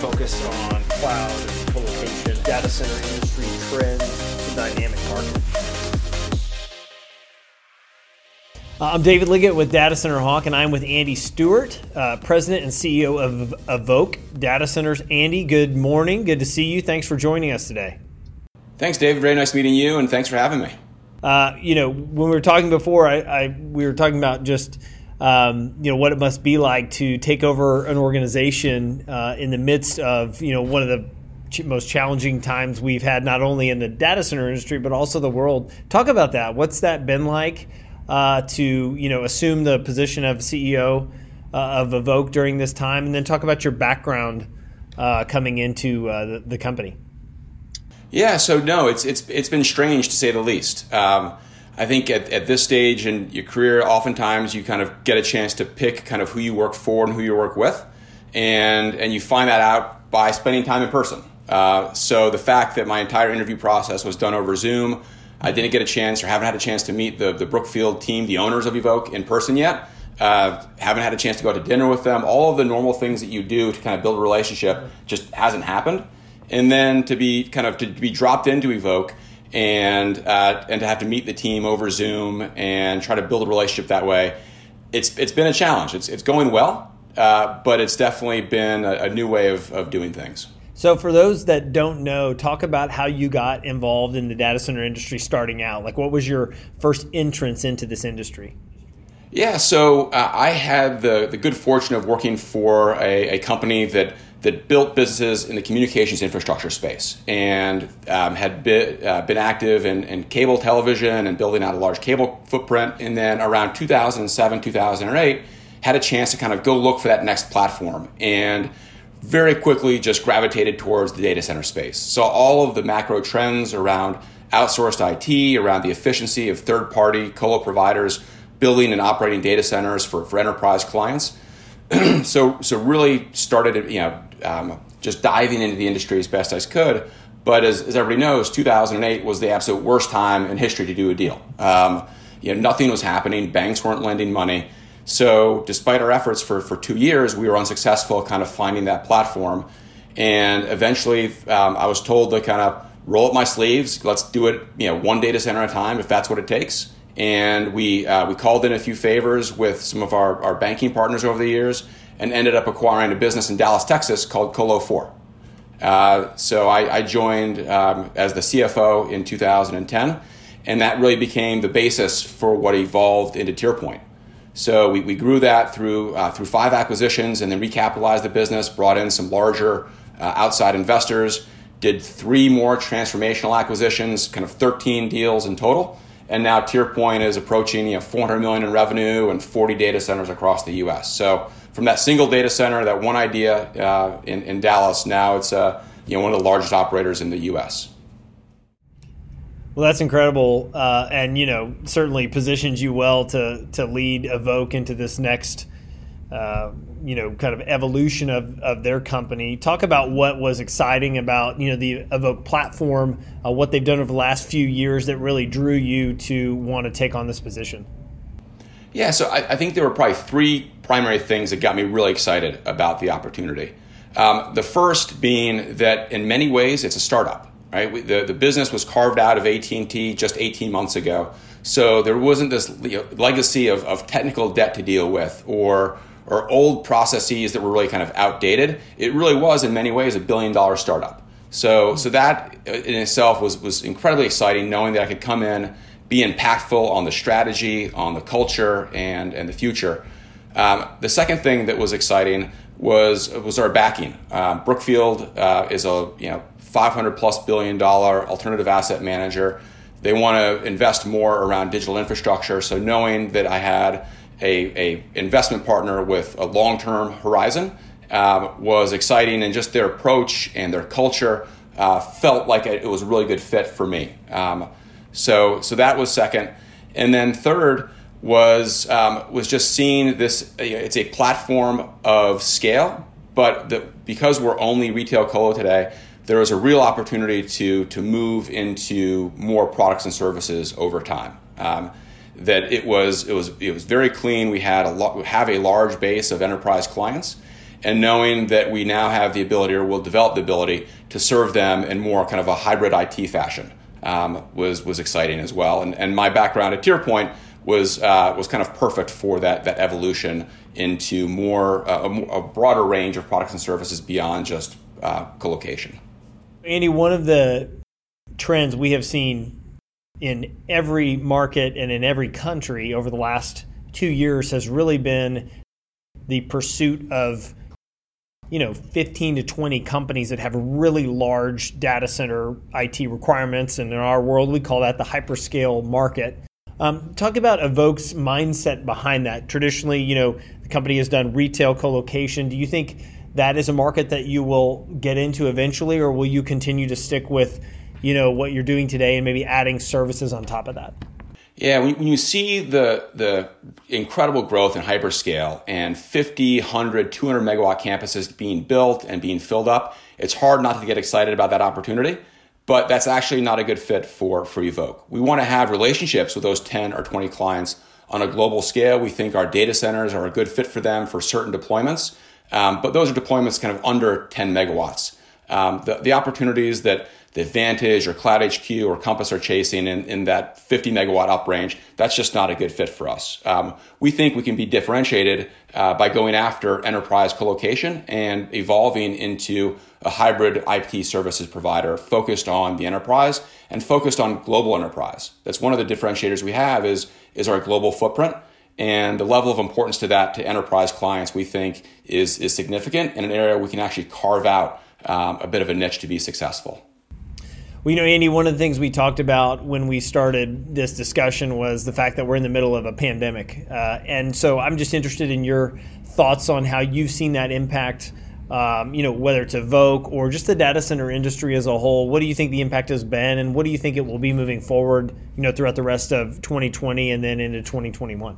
focused on cloud and colocation, data center industry trends, and dynamic market. Uh, I'm David Liggett with Data Center Hawk, and I'm with Andy Stewart, uh, President and CEO of Evoque Data Centers. Andy, good morning. Good to see you. Thanks for joining us today. Thanks, David. Very nice meeting you, and thanks for having me. Uh, you know, when we were talking before, I, I we were talking about just um, you know what it must be like to take over an organization uh, in the midst of you know one of the ch- most challenging times we've had, not only in the data center industry but also the world. Talk about that. What's that been like uh, to you know assume the position of CEO uh, of Evoque during this time, and then talk about your background uh, coming into uh, the, the, company. Yeah, so no, it's it's it's been strange to say the least. Um, I think at, at this stage in your career, oftentimes you kind of get a chance to pick kind of who you work for and who you work with, and and you find that out by spending time in person. Uh, so the fact that my entire interview process was done over Zoom, I didn't get a chance or haven't had a chance to meet the the Brookfield team, the owners of Evoque, in person yet. Uh, haven't had a chance to go out to dinner with them. All of the normal things that you do to kind of build a relationship just hasn't happened. And then to be kind of to be dropped into Evoque and uh, and to have to meet the team over Zoom and try to build a relationship that way, it's it's been a challenge. It's it's going well, uh, but it's definitely been a, a new way of, of doing things. So, for those that don't know, talk about how you got involved in the data center industry starting out. Like, what was your first entrance into this industry? Yeah, so uh, I had the, the good fortune of working for a, a company that that built businesses in the communications infrastructure space and um, had been, uh, been active in, in, cable television and building out a large cable footprint. And then around 2007, 2008, had a chance to kind of go look for that next platform and very quickly just gravitated towards the data center space. So all of the macro trends around outsourced IT, around the efficiency of third party colo providers building and operating data centers for, for enterprise clients. so, so really started, you know, um, just diving into the industry as best as could. But as, as, everybody knows, 2008 was the absolute worst time in history to do a deal. Um, you know, nothing was happening. Banks weren't lending money. So, despite our efforts for, for two years, we were unsuccessful kind of finding that platform. And eventually, um, I was told to kind of roll up my sleeves. Let's do it, you know, one data center at a time if that's what it takes. And we uh, we called in a few favors with some of our, our banking partners over the years and ended up acquiring a business in Dallas, Texas called Colo 4. Uh, so I, I joined um, as the CFO in 2010, and that really became the basis for what evolved into TierPoint. So we, we grew that through uh, through five acquisitions, and then recapitalized the business, brought in some larger uh, outside investors, did three more transformational acquisitions, kind of 13 deals in total, and now TierPoint is approaching you know 400 million in revenue and 40 data centers across the U.S. So from that single data center, that one idea uh, in, in Dallas, now it's uh, you know, one of the largest operators in the U.S. Well, that's incredible, uh, and you know certainly positions you well to to lead Evoque into this next, uh, you know, kind of evolution of, of their company. Talk about what was exciting about you know the Evoque platform, uh, what they've done over the last few years that really drew you to want to take on this position. Yeah, so I, I think there were probably three primary things that got me really excited about the opportunity. Um, the first being that in many ways it's a startup. Right, we, the the business was carved out of AT and T just 18 months ago, so there wasn't this you know, legacy of, of technical debt to deal with or or old processes that were really kind of outdated. It really was in many ways a billion dollar startup. So so that in itself was was incredibly exciting, knowing that I could come in, be impactful on the strategy, on the culture, and and the future. Um, the second thing that was exciting was was our backing. Uh, Brookfield uh, is a you know 500 plus billion dollar alternative asset manager. They want to invest more around digital infrastructure. So knowing that I had a, a investment partner with a long term horizon um, was exciting, and just their approach and their culture uh, felt like it was a really good fit for me. Um, so so that was second, and then third was um, was just seeing this. It's a platform of scale, but the, because we're only retail colo today, there is a real opportunity to to move into more products and services over time. Um, that it was it was it was very clean. We had a lot, have a large base of enterprise clients, and knowing that we now have the ability or will develop the ability to serve them in more kind of a hybrid IT fashion um, was was exciting as well. And, and my background at TierPoint was uh, was kind of perfect for that that evolution into more uh, a, a, broader range of products and services beyond just uh, colocation. Andy, one of the trends we have seen in every market and in every country over the last two years has really been the pursuit of you know 15 to 20 companies that have really large data center IT requirements, and in our world we call that the hyperscale market. Um, talk about Evoque's mindset behind that. Traditionally, you know, the company has done retail colocation. Do you think that is a market that you will get into eventually, or will you continue to stick with, you know, what you're doing today and maybe adding services on top of that? Yeah, when, you see the the incredible growth in hyperscale and 50, 100, 200 megawatt campuses being built and being filled up, it's hard not to get excited about that opportunity. But that's actually not a good fit for, for Evoque. We want to have relationships with those 10 or 20 clients on a global scale. We think our data centers are a good fit for them for certain deployments. Um, but those are deployments kind of under 10 megawatts. Um, the, the opportunities that the Vantage or Cloud HQ or Compass are chasing in, in that 50 megawatt up range, that's just not a good fit for us. Um, we think we can be differentiated uh, by going after enterprise colocation and evolving into a hybrid IT services provider focused on the enterprise and focused on global enterprise. That's one of the differentiators we have is, is our global footprint. And the level of importance to that to enterprise clients, we think, is, is significant in an area we can actually carve out um, a bit of a niche to be successful. Well, you know, Andy, one of the things we talked about when we started this discussion was the fact that we're in the middle of a pandemic. Uh, and so I'm just interested in your thoughts on how you've seen that impact, um, you know, whether it's Evoque or just the data center industry as a whole. What do you think the impact has been, and what do you think it will be moving forward, you know, throughout the rest of 2020 and then into 2021?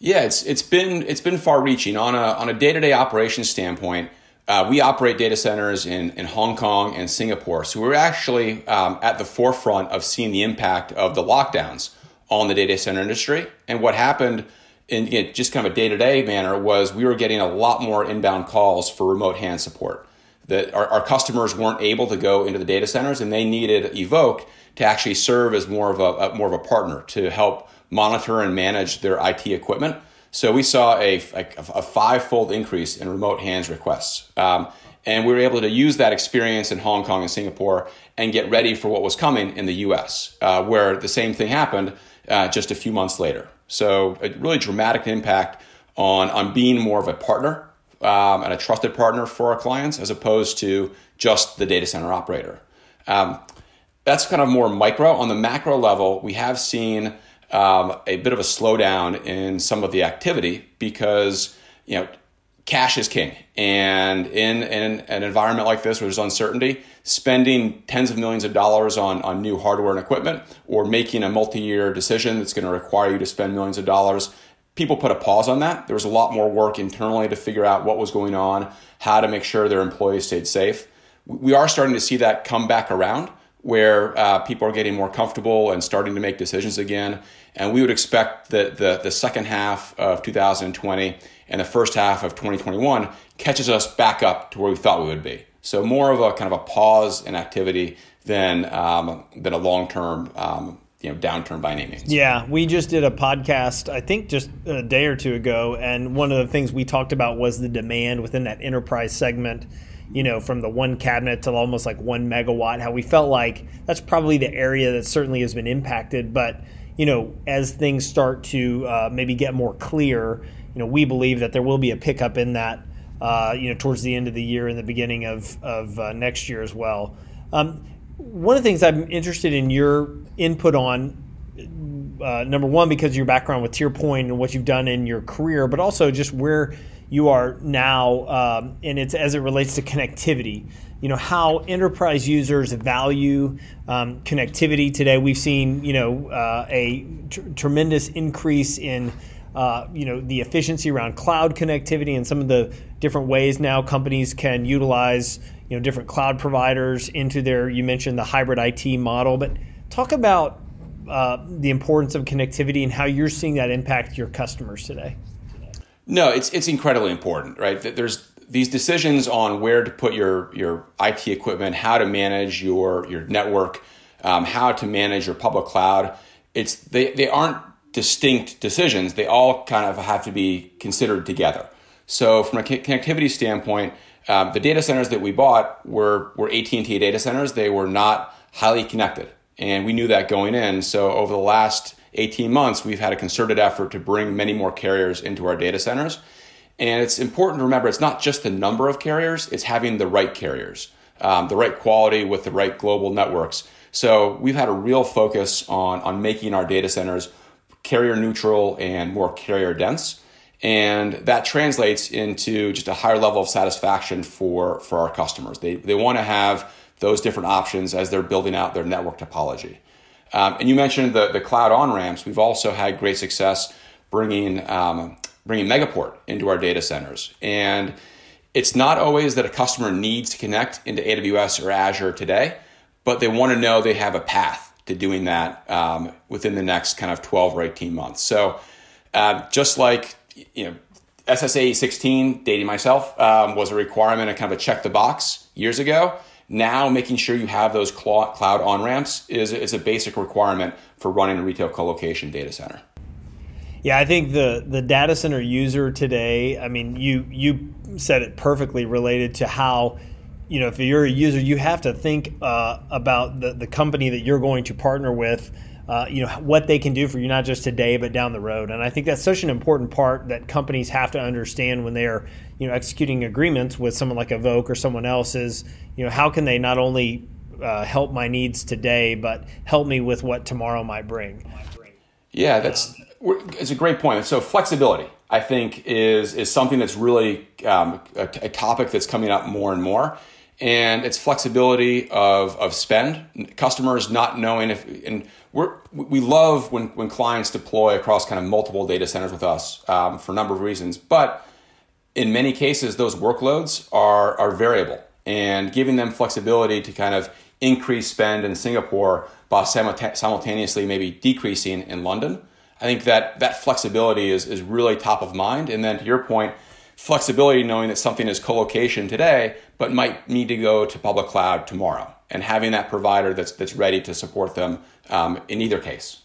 Yeah, it's it's been it's been far reaching on a on a day to day operations standpoint. Uh, we operate data centers in, in Hong Kong and Singapore. So we're actually um, at the forefront of seeing the impact of the lockdowns on the data center industry. And what happened in you know, just kind of a day to day manner was we were getting a lot more inbound calls for remote hand support. That our, our customers weren't able to go into the data centers and they needed Evoque to actually serve as more of a, a more of a partner to help monitor and manage their IT equipment so we saw a, a, a five-fold increase in remote hands requests. Um, and we were able to use that experience in Hong Kong and Singapore and get ready for what was coming in the US, uh, where the same thing happened uh, just a few months later. So a really dramatic impact on, on being more of a partner um, and a trusted partner for our clients as opposed to just the data center operator. Um, that's kind of more micro. On the macro level, we have seen um, a bit of a slowdown in some of the activity because you know cash is king, and in, in an environment like this where there's uncertainty, spending tens of millions of dollars on on new hardware and equipment, or making a multi-year decision that's going to require you to spend millions of dollars. People put a pause on that. There was a lot more work internally to figure out what was going on, how to make sure their employees stayed safe. We are starting to see that come back around where uh, people are getting more comfortable and starting to make decisions again. And we would expect that the, the second half of 2020 and the first half of 2021 catches us back up to where we thought we would be. So more of a kind of a pause in activity than um, than a long term um, you know downturn by any means. Yeah, we just did a podcast I think just a day or two ago, and one of the things we talked about was the demand within that enterprise segment you know, from the one cabinet to almost like one megawatt, how we felt like that's probably the area that certainly has been impacted. But, you know, as things start to uh, maybe get more clear, you know, we believe that there will be a pickup in that, uh, you know, towards the end of the year and the beginning of, of uh, next year as well. Um, one of the things I'm interested in your input on uh, number one, because your background with TierPoint and what you've done in your career, but also just where you are now, um, and it's as it relates to connectivity. You know how enterprise users value um, connectivity today. We've seen you know uh, a tr- tremendous increase in uh, you know the efficiency around cloud connectivity and some of the different ways now companies can utilize you know different cloud providers into their. You mentioned the hybrid IT model, but talk about uh, the importance of connectivity and how you're seeing that impact your customers today. No, it's it's incredibly important, right? There's these decisions on where to put your your IT equipment, how to manage your your network, um, how to manage your public cloud, it's they they aren't distinct decisions. They all kind of have to be considered together. So from a connectivity standpoint, um, the data centers that we bought were were AT and T data centers. They were not highly connected, and we knew that going in. So over the last 18 months, we've had a concerted effort to bring many more carriers into our data centers. And it's important to remember it's not just the number of carriers, it's having the right carriers, um, the right quality with the right global networks. So we've had a real focus on, on making our data centers carrier neutral and more carrier dense. And that translates into just a higher level of satisfaction for, for our customers. They, they want to have those different options as they're building out their network topology. Um, and you mentioned the, the cloud on ramps. We've also had great success bringing um, bringing Megaport into our data centers. And it's not always that a customer needs to connect into AWS or Azure today, but they want to know they have a path to doing that um, within the next kind of 12 or 18 months. So uh, just like, you know, SSAE 16, dating myself, um, was a requirement and kind of a check the box years ago. Now, making sure you have those cloud on ramps is, is a basic requirement for running a retail colocation data center. Yeah, I think the the data center user today. I mean, you you said it perfectly related to how you know if you're a user, you have to think uh, about the the company that you're going to partner with. Uh, you know what they can do for you not just today but down the road. And i think that's such an important part that companies have to understand when they're you know executing agreements with someone like Evoque or someone else is you know how can they not only uh, help my needs today but help me with what tomorrow might bring? Yeah that's it's a great point. So flexibility, I think, is is something that's really um, a, a, topic that's coming up more and more, and it's flexibility of of spend. Customers not knowing if and we're we love when when clients deploy across kind of multiple data centers with us um, for a number of reasons, but in many cases those workloads are are variable, and giving them flexibility to kind of increase spend in Singapore while simultaneously maybe decreasing in London I think that that flexibility is, is really top of mind. And then to your point, flexibility knowing that something is co-location today, but might need to go to public cloud tomorrow, and having that provider that's that's ready to support them um, in either case.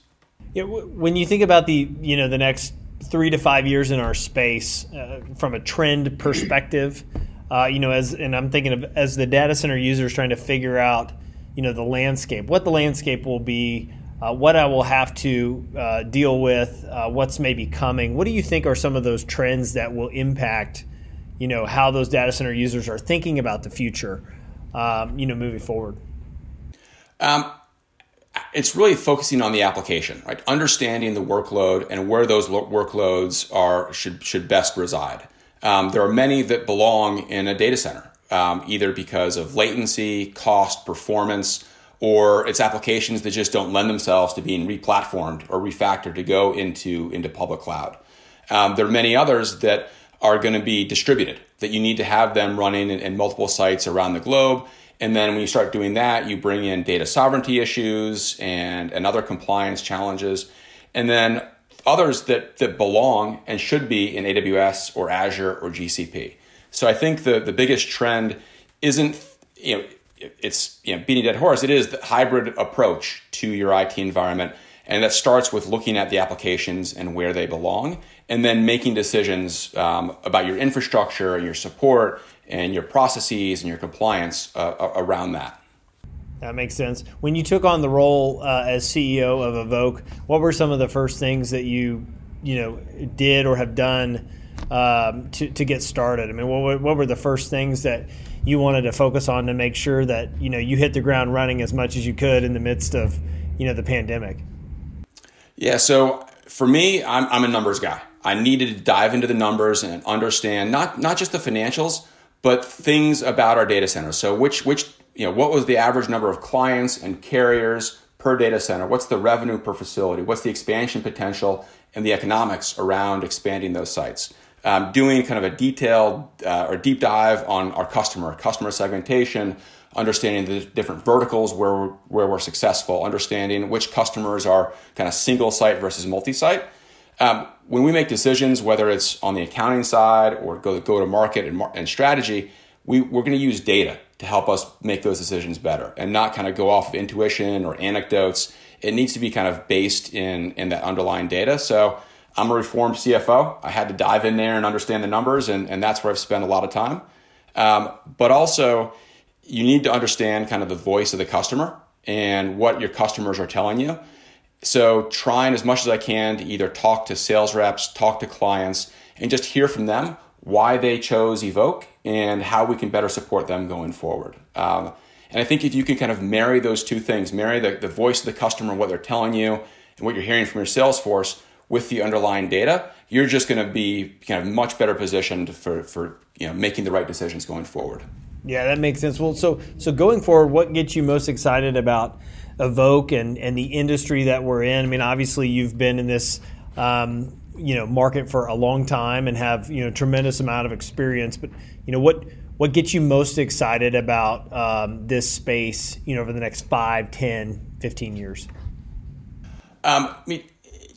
Yeah, when you think about the you know the next three to five years in our space uh, from a trend perspective, uh, you know, as and I'm thinking of as the data center users trying to figure out you know the landscape, what the landscape will be uh, what I will have to uh, deal with, uh, what's maybe coming. What do you think are some of those trends that will impact, you know, how those data center users are thinking about the future, um, you know, moving forward? Um, it's really focusing on the application, right? Understanding the workload and where those lo- workloads are should should best reside. Um, there are many that belong in a data center, um, either because of latency, cost, performance or it's applications that just don't lend themselves to being replatformed or refactored to go into, into public cloud. Um, there are many others that are going to be distributed, that you need to have them running in, in, multiple sites around the globe. And then when you start doing that, you bring in data sovereignty issues and, and other compliance challenges. And then others that, that belong and should be in AWS or Azure or GCP. So I think the, the biggest trend isn't, you know, it's you know beating dead horse. It is the hybrid approach to your IT environment, and that starts with looking at the applications and where they belong, and then making decisions um, about your infrastructure and your support and your processes and your compliance uh, around that. That makes sense. When you took on the role uh, as CEO of Evoque, what were some of the first things that you you know did or have done um, to to get started? I mean, what, what were the first things that you wanted to focus on to make sure that you know you hit the ground running as much as you could in the midst of you know the pandemic? Yeah, so for me, I'm, I'm a numbers guy. I needed to dive into the numbers and understand not not just the financials, but things about our data center. So which which you know what was the average number of clients and carriers per data center? What's the revenue per facility? What's the expansion potential and the economics around expanding those sites? Um, doing kind of a detailed uh, or deep dive on our customer, customer segmentation, understanding the different verticals where we're, where we're successful, understanding which customers are kind of single site versus multi site. Um, when we make decisions, whether it's on the accounting side or go, go to market and, and strategy, we, we're going to use data to help us make those decisions better and not kind of go off of intuition or anecdotes. It needs to be kind of based in, in that underlying data. So I'm a reformed CFO. I had to dive in there and understand the numbers, and, and that's where I've spent a lot of time. Um, but also, you need to understand kind of the voice of the customer and what your customers are telling you. So, trying as much as I can to either talk to sales reps, talk to clients, and just hear from them why they chose Evoque and how we can better support them going forward. Um, and I think if you can kind of marry those two things, marry the, the voice of the customer what they're telling you and what you're hearing from your sales force with the underlying data, you're just going to be kind of much better positioned for, for you know, making the right decisions going forward. Yeah, that makes sense. Well, so so going forward, what gets you most excited about Evoque and and the industry that we're in? I mean, obviously, you've been in this um, you know market for a long time and have you know tremendous amount of experience. But you know what what gets you most excited about um, this space? You know, over the next 5, 10, 15 years. Um, I mean,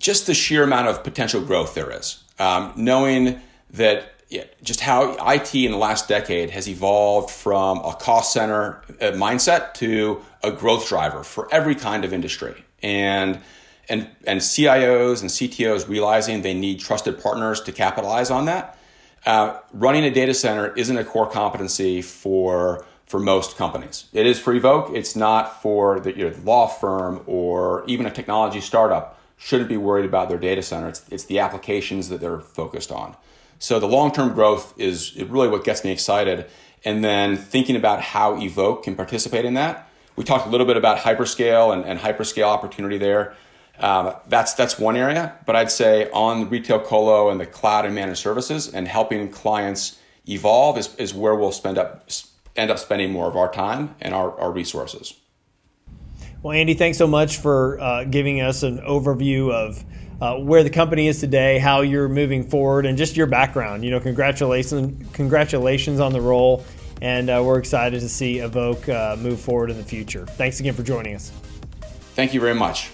just the sheer amount of potential growth there is. Um, knowing that yeah, just how IT in the last decade has evolved from a cost center uh, mindset to a growth driver for every kind of industry. And and and CIOs and CTOs realizing they need trusted partners to capitalize on that. Uh, running a data center isn't a core competency for for most companies. It is for Evoque. It's not for the know, law firm or even a technology startup. Shouldn't be worried about their data center. It's, it's the applications that they're focused on. So the long term growth is really what gets me excited. And then thinking about how Evoque can participate in that. We talked a little bit about hyperscale and, and hyperscale opportunity there. Um, that's that's one area, but I'd say on retail colo and the cloud and managed services and helping clients evolve is, is where we'll spend up end up spending more of our time and our, our resources. Well, Andy, thanks so much for uh, giving us an overview of uh, where the company is today, how you're moving forward, and just your background. You know, congratulations, congratulations on the role, and uh, we're excited to see Evoque uh, move forward in the future. Thanks again for joining us. Thank you very much.